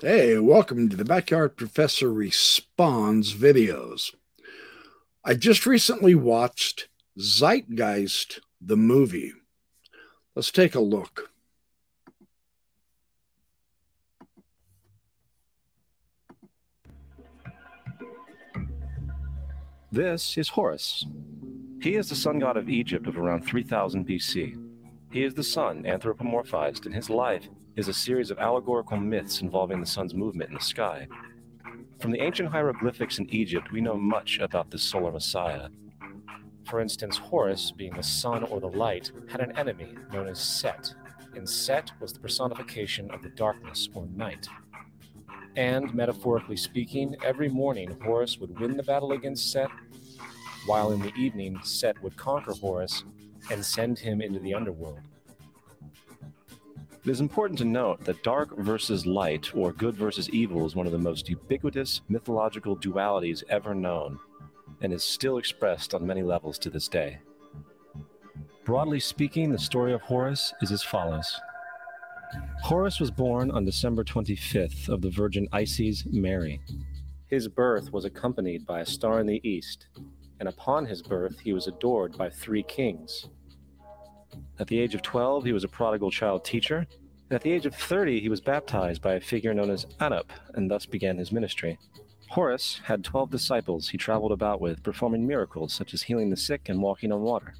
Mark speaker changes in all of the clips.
Speaker 1: Hey, welcome to the Backyard Professor Responds videos. I just recently watched Zeitgeist, the movie. Let's take a look.
Speaker 2: This is Horus. He is the sun god of Egypt of around 3000 BC. He is the sun anthropomorphized, and his life is a series of allegorical myths involving the sun's movement in the sky. From the ancient hieroglyphics in Egypt, we know much about this solar messiah. For instance, Horus, being the sun or the light, had an enemy known as Set, and Set was the personification of the darkness or night. And, metaphorically speaking, every morning Horus would win the battle against Set, while in the evening Set would conquer Horus and send him into the underworld. It is important to note that dark versus light, or good versus evil, is one of the most ubiquitous mythological dualities ever known, and is still expressed on many levels to this day. Broadly speaking, the story of Horus is as follows Horus was born on December 25th of the Virgin Isis Mary. His birth was accompanied by a star in the east, and upon his birth he was adored by three kings. At the age of 12, he was a prodigal child teacher, at the age of 30, he was baptized by a figure known as Anup, and thus began his ministry. Horus had 12 disciples he traveled about with, performing miracles such as healing the sick and walking on water.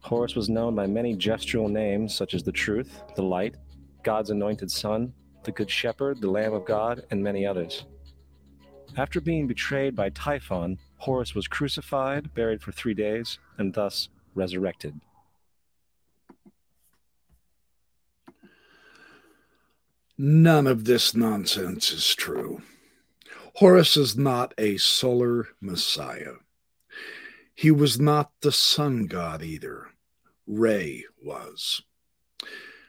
Speaker 2: Horus was known by many gestural names such as the Truth, the Light, God's Anointed Son, the Good Shepherd, the Lamb of God, and many others. After being betrayed by Typhon, Horus was crucified, buried for three days, and thus resurrected.
Speaker 1: None of this nonsense is true. Horus is not a solar messiah. He was not the sun god either. Re was.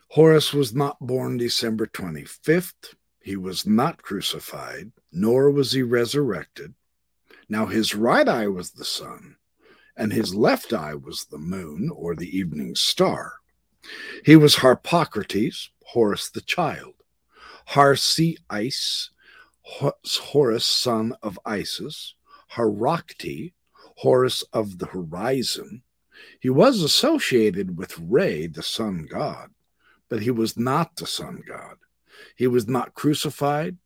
Speaker 1: Horus was not born December 25th. He was not crucified, nor was he resurrected. Now his right eye was the sun, and his left eye was the moon or the evening star. He was Harpocrates, Horus the child. Harsi Is Horus, son of Isis, Harakti, Horus of the horizon. He was associated with Re, the sun god, but he was not the sun god. He was not crucified.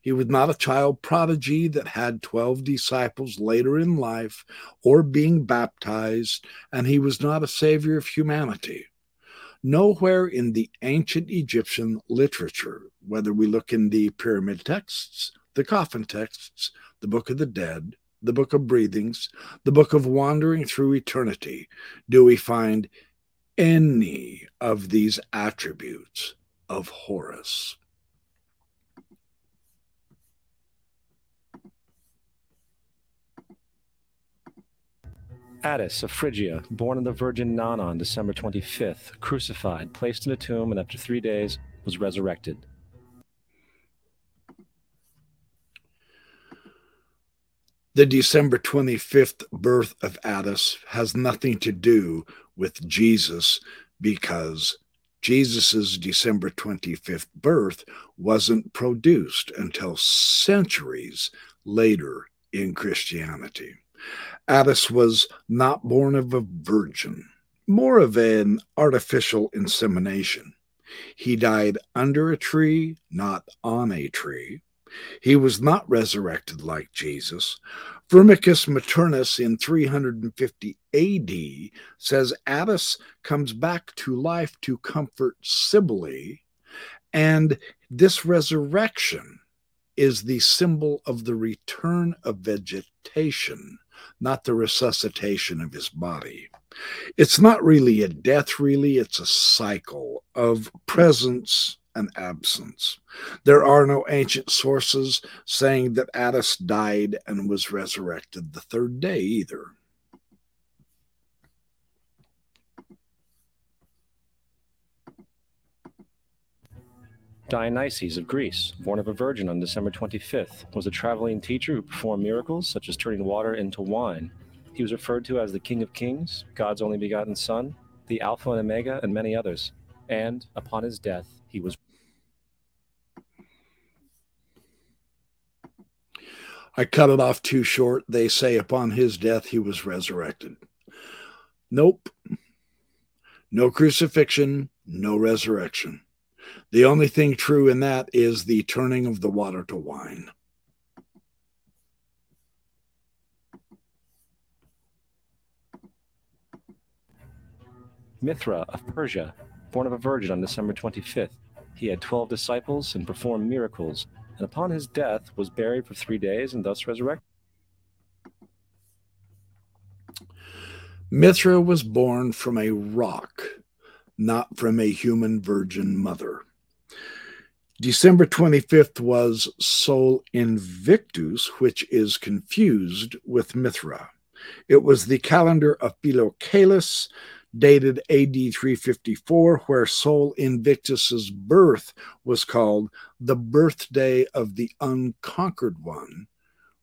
Speaker 1: He was not a child prodigy that had 12 disciples later in life or being baptized, and he was not a savior of humanity. Nowhere in the ancient Egyptian literature, whether we look in the pyramid texts, the coffin texts, the Book of the Dead, the Book of Breathings, the Book of Wandering Through Eternity, do we find any of these attributes of Horus.
Speaker 2: Attis of Phrygia, born of the Virgin Nana on December 25th, crucified, placed in a tomb, and after three days was resurrected.
Speaker 1: The December 25th birth of Attis has nothing to do with Jesus because Jesus' December 25th birth wasn't produced until centuries later in Christianity. Attis was not born of a virgin, more of an artificial insemination. He died under a tree, not on a tree. He was not resurrected like Jesus. Firmicus Maternus in 350 AD says Attis comes back to life to comfort Cybele, and this resurrection is the symbol of the return of vegetation not the resuscitation of his body. It's not really a death, really, it's a cycle of presence and absence. There are no ancient sources saying that Attis died and was resurrected the third day either.
Speaker 2: Dionysus of Greece, born of a virgin on December 25th, was a traveling teacher who performed miracles such as turning water into wine. He was referred to as the King of Kings, God's only begotten Son, the Alpha and Omega, and many others. And upon his death, he was.
Speaker 1: I cut it off too short. They say upon his death he was resurrected. Nope. No crucifixion, no resurrection. The only thing true in that is the turning of the water to wine.
Speaker 2: Mithra of Persia, born of a virgin on December 25th. He had 12 disciples and performed miracles, and upon his death was buried for three days and thus resurrected.
Speaker 1: Mithra was born from a rock, not from a human virgin mother. December 25th was Sol Invictus, which is confused with Mithra. It was the calendar of Philocalus, dated AD 354, where Sol Invictus's birth was called the birthday of the unconquered one,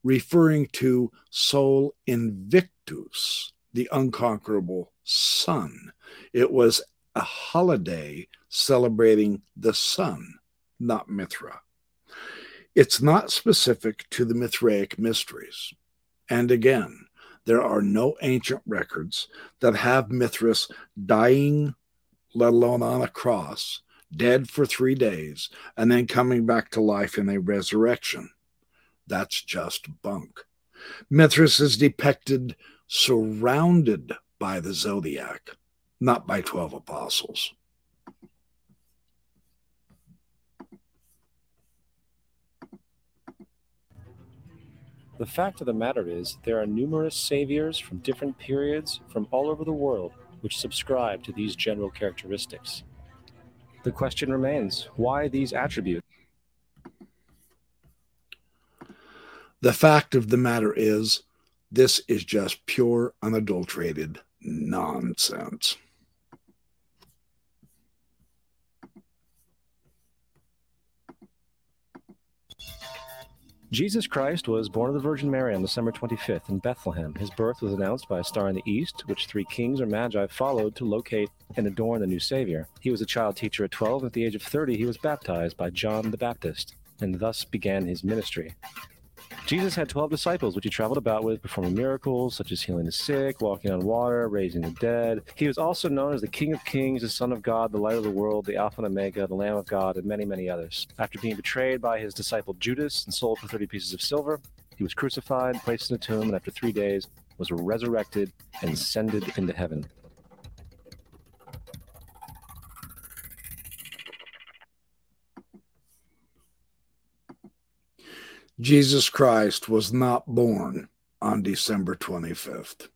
Speaker 1: referring to Sol Invictus, the unconquerable sun. It was a holiday celebrating the sun not Mithra. It's not specific to the Mithraic mysteries. And again, there are no ancient records that have Mithras dying, let alone on a cross, dead for three days, and then coming back to life in a resurrection. That's just bunk. Mithras is depicted surrounded by the zodiac, not by 12 apostles.
Speaker 2: The fact of the matter is, there are numerous saviors from different periods from all over the world which subscribe to these general characteristics. The question remains why these attributes?
Speaker 1: The fact of the matter is, this is just pure, unadulterated nonsense.
Speaker 2: Jesus Christ was born of the Virgin Mary on December 25th in Bethlehem. His birth was announced by a star in the east, which three kings or magi followed to locate and adorn the new Savior. He was a child teacher at 12, and at the age of 30, he was baptized by John the Baptist, and thus began his ministry. Jesus had 12 disciples, which he traveled about with, performing miracles such as healing the sick, walking on water, raising the dead. He was also known as the King of Kings, the Son of God, the Light of the World, the Alpha and Omega, the Lamb of God, and many, many others. After being betrayed by his disciple Judas and sold for 30 pieces of silver, he was crucified, placed in a tomb, and after three days was resurrected and ascended into heaven.
Speaker 1: Jesus Christ was not born on December 25th.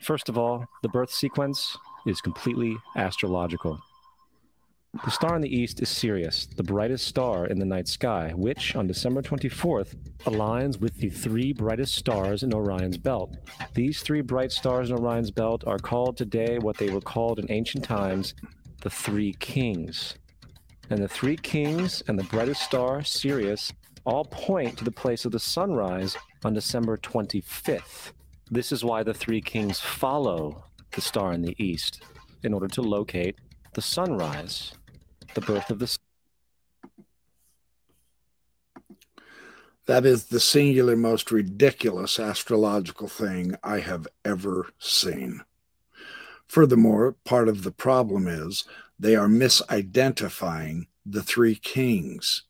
Speaker 2: First of all, the birth sequence is completely astrological. The star in the east is Sirius, the brightest star in the night sky, which on December 24th aligns with the three brightest stars in Orion's belt. These three bright stars in Orion's belt are called today what they were called in ancient times the three kings. And the three kings and the brightest star, Sirius, all point to the place of the sunrise on December 25th. This is why the three kings follow the star in the east in order to locate the sunrise, the birth of the sun.
Speaker 1: That is the singular most ridiculous astrological thing I have ever seen. Furthermore, part of the problem is they are misidentifying the three kings.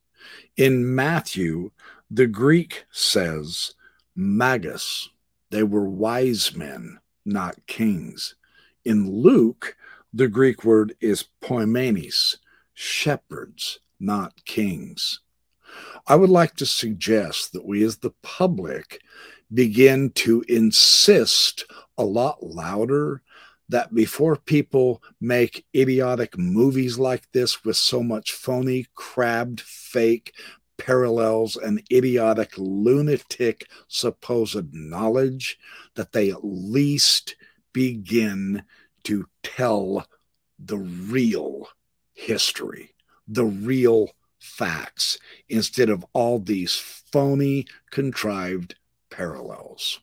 Speaker 1: In Matthew, the Greek says magus, they were wise men, not kings. In Luke, the Greek word is poimenes, shepherds, not kings. I would like to suggest that we as the public begin to insist a lot louder that before people make idiotic movies like this with so much phony, crabbed, fake parallels and idiotic, lunatic supposed knowledge, that they at least begin to tell the real history, the real facts, instead of all these phony, contrived parallels.